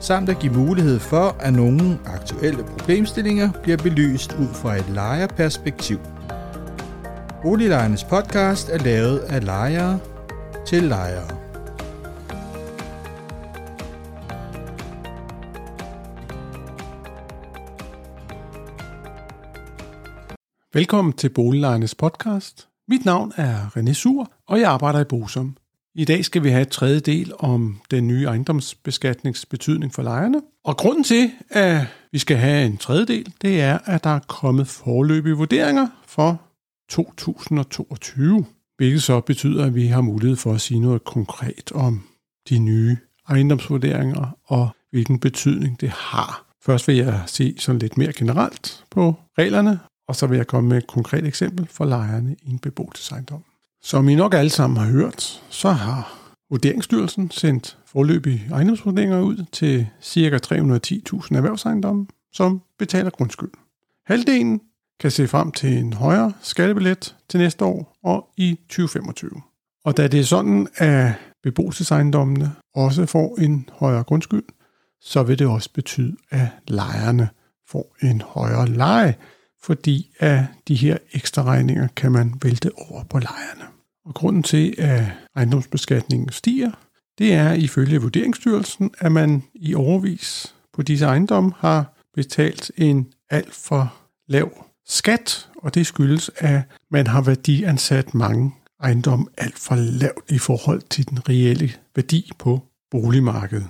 samt at give mulighed for, at nogle aktuelle problemstillinger bliver belyst ud fra et lejerperspektiv. Boliglejernes podcast er lavet af lejere til lejere. Velkommen til Boliglejernes podcast. Mit navn er René Sur, og jeg arbejder i Bosom. I dag skal vi have et tredje del om den nye ejendomsbeskatningsbetydning for lejerne. Og grunden til, at vi skal have en tredje del, det er, at der er kommet forløbige vurderinger for 2022. Hvilket så betyder, at vi har mulighed for at sige noget konkret om de nye ejendomsvurderinger og hvilken betydning det har. Først vil jeg se sådan lidt mere generelt på reglerne, og så vil jeg komme med et konkret eksempel for lejerne i en beboelsesejendom. Som I nok alle sammen har hørt, så har Vurderingsstyrelsen sendt forløbige ejendomsvurderinger ud til ca. 310.000 erhvervsejendomme, som betaler grundskyld. Halvdelen kan se frem til en højere skattebillet til næste år og i 2025. Og da det er sådan, at beboelsesejendommene også får en højere grundskyld, så vil det også betyde, at lejerne får en højere leje, fordi af de her ekstra regninger kan man vælte over på lejerne. Og grunden til, at ejendomsbeskatningen stiger, det er ifølge Vurderingsstyrelsen, at man i overvis på disse ejendomme har betalt en alt for lav skat, og det skyldes, at man har værdiansat mange ejendomme alt for lavt i forhold til den reelle værdi på boligmarkedet.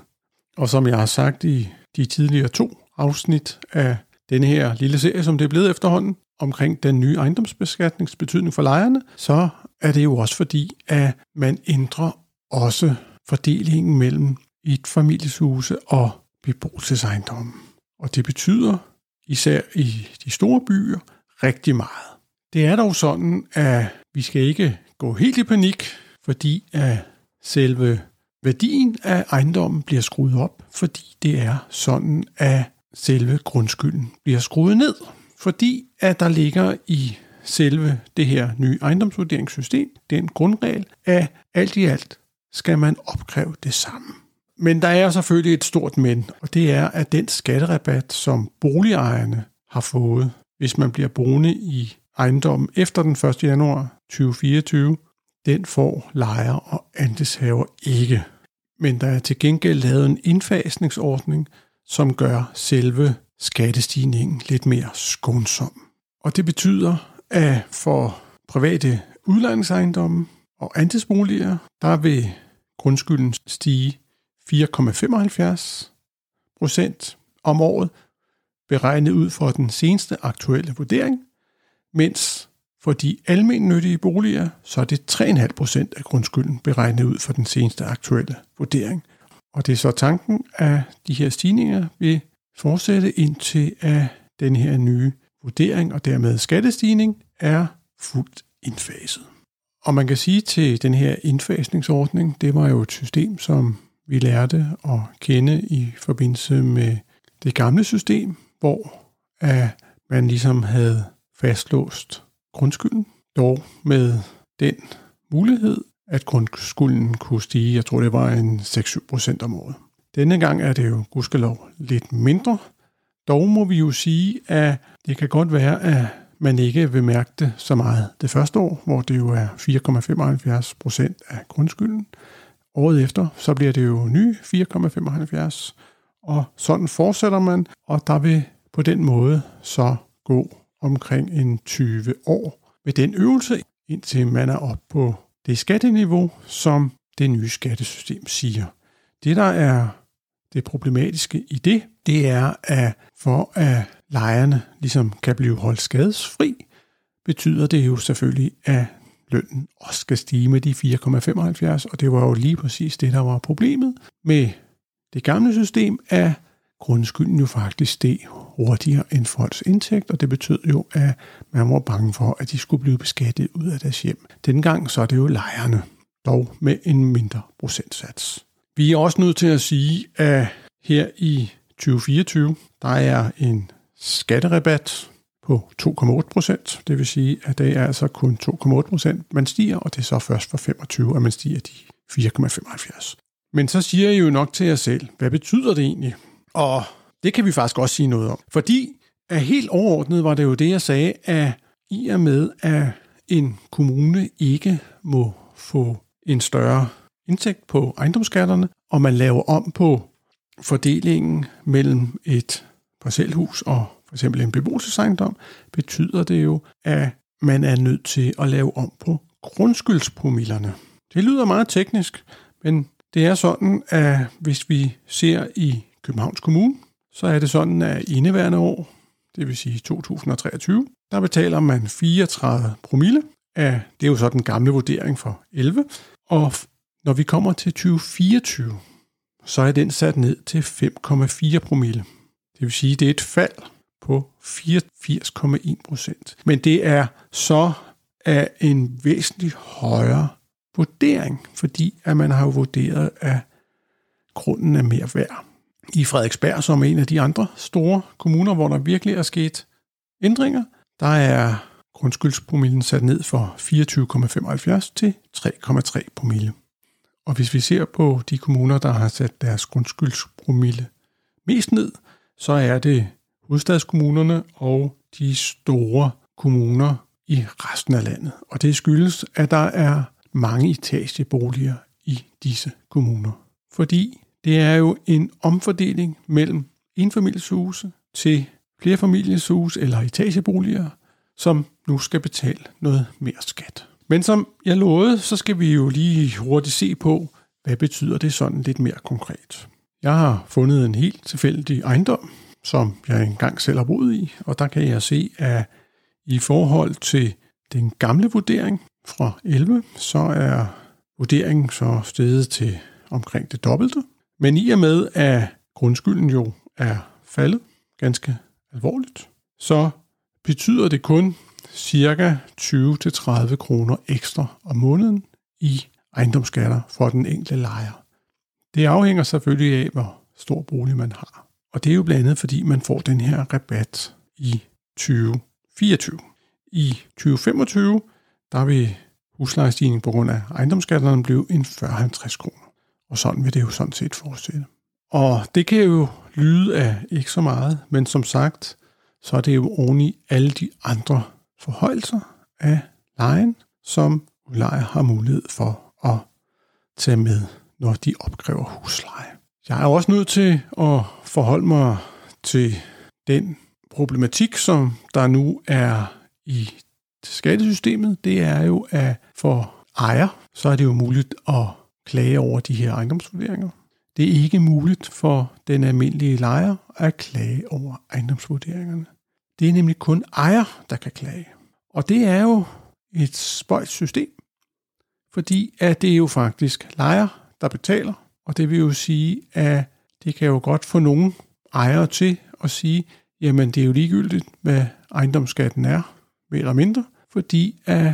Og som jeg har sagt i de tidligere to afsnit af denne her lille serie, som det er blevet efterhånden, omkring den nye ejendomsbeskatningsbetydning for lejerne, så er det jo også fordi, at man ændrer også fordelingen mellem et familieshuse og beboelsesejendommen. Og det betyder, især i de store byer, rigtig meget. Det er dog sådan, at vi skal ikke gå helt i panik, fordi at selve værdien af ejendommen bliver skruet op, fordi det er sådan, at selve grundskylden bliver skruet ned, fordi at der ligger i selve det her nye ejendomsvurderingssystem, den grundregel, at alt i alt skal man opkræve det samme. Men der er selvfølgelig et stort men, og det er, at den skatterabat, som boligejerne har fået, hvis man bliver boende i ejendommen efter den 1. januar 2024, den får lejer og andelshaver ikke. Men der er til gengæld lavet en indfasningsordning, som gør selve skattestigningen lidt mere skånsom. Og det betyder, at for private udlejningsejendomme og andelsboliger, der vil grundskylden stige 4,75 procent om året, beregnet ud fra den seneste aktuelle vurdering, mens for de almennyttige boliger, så er det 3,5 procent af grundskylden beregnet ud fra den seneste aktuelle vurdering. Og det er så tanken, at de her stigninger vil fortsætte indtil at den her nye vurdering og dermed skattestigning er fuldt indfaset. Og man kan sige til den her indfasningsordning, det var jo et system, som vi lærte at kende i forbindelse med det gamle system, hvor at man ligesom havde fastlåst grundskylden, dog med den mulighed, at grundskulden kunne stige, jeg tror det var en 6-7 procent om året. Denne gang er det jo gudskelov lidt mindre. Dog må vi jo sige, at det kan godt være, at man ikke vil mærke det så meget det første år, hvor det jo er 4,75 procent af grundskylden. Året efter, så bliver det jo ny 4,75, og sådan fortsætter man, og der vil på den måde så gå omkring en 20 år med den øvelse, indtil man er op på det skatteniveau, som det nye skattesystem siger. Det, der er det problematiske i det, det er, at for at lejerne ligesom kan blive holdt skadesfri, betyder det jo selvfølgelig, at lønnen også skal stige med de 4,75, og det var jo lige præcis det, der var problemet med det gamle system, at grundskylden jo faktisk steg hurtigere end folks indtægt, og det betød jo, at man var bange for, at de skulle blive beskattet ud af deres hjem. Dengang så er det jo lejerne, dog med en mindre procentsats. Vi er også nødt til at sige, at her i 2024, der er en skatterabat på 2,8 procent. Det vil sige, at det er altså kun 2,8 procent, man stiger, og det er så først for 25, at man stiger de 4,75. Men så siger I jo nok til jer selv, hvad betyder det egentlig? Og det kan vi faktisk også sige noget om. Fordi at helt overordnet var det jo det, jeg sagde, at i og med, at en kommune ikke må få en større indtægt på ejendomsskatterne, og man laver om på fordelingen mellem et parcelhus og for eksempel en beboelsesejendom, betyder det jo, at man er nødt til at lave om på grundskyldspromillerne. Det lyder meget teknisk, men det er sådan, at hvis vi ser i Københavns Kommune, så er det sådan, at indeværende år, det vil sige 2023, der betaler man 34 promille af, det er jo så den gamle vurdering for 11, og når vi kommer til 2024, så er den sat ned til 5,4 promille. Det vil sige, det er et fald på 84,1 procent. Men det er så af en væsentlig højere vurdering, fordi at man har vurderet, at grunden er mere værd. I Frederiksberg, som er en af de andre store kommuner, hvor der virkelig er sket ændringer, der er grundskyldspromillen sat ned fra 24,75 til 3,3 promille. Og hvis vi ser på de kommuner, der har sat deres grundskyldspromille mest ned, så er det hovedstadskommunerne og de store kommuner i resten af landet. Og det skyldes, at der er mange etageboliger i disse kommuner. Fordi det er jo en omfordeling mellem enfamilieshuse til flerfamilieshuse eller etageboliger, som nu skal betale noget mere skat. Men som jeg lovede, så skal vi jo lige hurtigt se på, hvad betyder det sådan lidt mere konkret. Jeg har fundet en helt tilfældig ejendom, som jeg engang selv har boet i, og der kan jeg se, at i forhold til den gamle vurdering fra 11, så er vurderingen så steget til omkring det dobbelte. Men i og med, at grundskylden jo er faldet ganske alvorligt, så betyder det kun cirka 20-30 kroner ekstra om måneden i ejendomsskatter for den enkelte lejer. Det afhænger selvfølgelig af, hvor stor bolig man har. Og det er jo blandt andet, fordi man får den her rabat i 2024. I 2025, der vil huslejestigningen på grund af ejendomsskatterne blive en 40-50 kroner. Og sådan vil det jo sådan set fortsætte. Og det kan jo lyde af ikke så meget, men som sagt, så er det jo oven i alle de andre forhøjelser af lejen, som udlejer har mulighed for at tage med, når de opkræver husleje. Jeg er også nødt til at forholde mig til den problematik, som der nu er i skattesystemet. Det er jo, at for ejer, så er det jo muligt at klage over de her ejendomsvurderinger. Det er ikke muligt for den almindelige lejer at klage over ejendomsvurderingerne. Det er nemlig kun ejer, der kan klage. Og det er jo et spøjt system, fordi at det er jo faktisk lejer, der betaler, og det vil jo sige, at det kan jo godt få nogle ejere til at sige, jamen det er jo ligegyldigt, hvad ejendomsskatten er, mere eller mindre, fordi at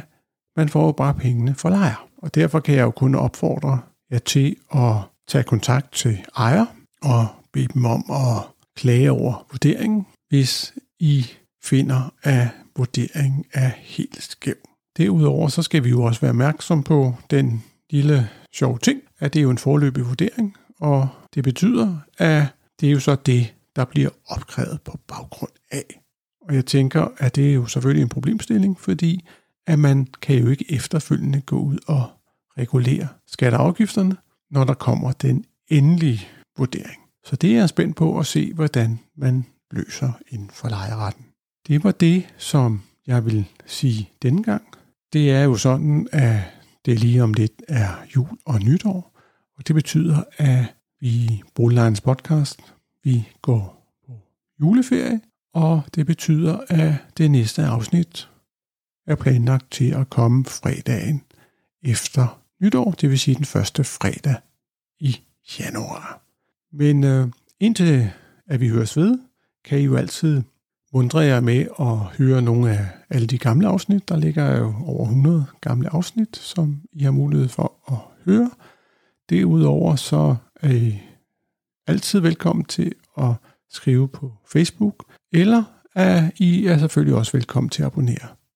man får jo bare pengene for lejer. Og derfor kan jeg jo kun opfordre jer til at tage kontakt til ejer og bede dem om at klage over vurderingen, hvis I finder, at vurderingen er helt skæv. Derudover så skal vi jo også være opmærksom på den lille sjove ting, at det er jo en forløbig vurdering, og det betyder, at det er jo så det, der bliver opkrævet på baggrund af. Og jeg tænker, at det er jo selvfølgelig en problemstilling, fordi at man kan jo ikke efterfølgende gå ud og regulere skatteafgifterne, når der kommer den endelige vurdering. Så det er jeg spændt på at se, hvordan man løser inden for lejeretten. Det var det, som jeg vil sige denne gang. Det er jo sådan, at det lige om lidt er jul og nytår, og det betyder, at vi i podcast, vi går på juleferie, og det betyder, at det næste afsnit er planlagt til at komme fredagen efter nytår, det vil sige den første fredag i januar. Men øh, indtil at vi høres ved, kan I jo altid undre jer med at høre nogle af alle de gamle afsnit. Der ligger jo over 100 gamle afsnit, som I har mulighed for at høre. Derudover så er I altid velkommen til at skrive på Facebook, eller er I er selvfølgelig også velkommen til at abonnere.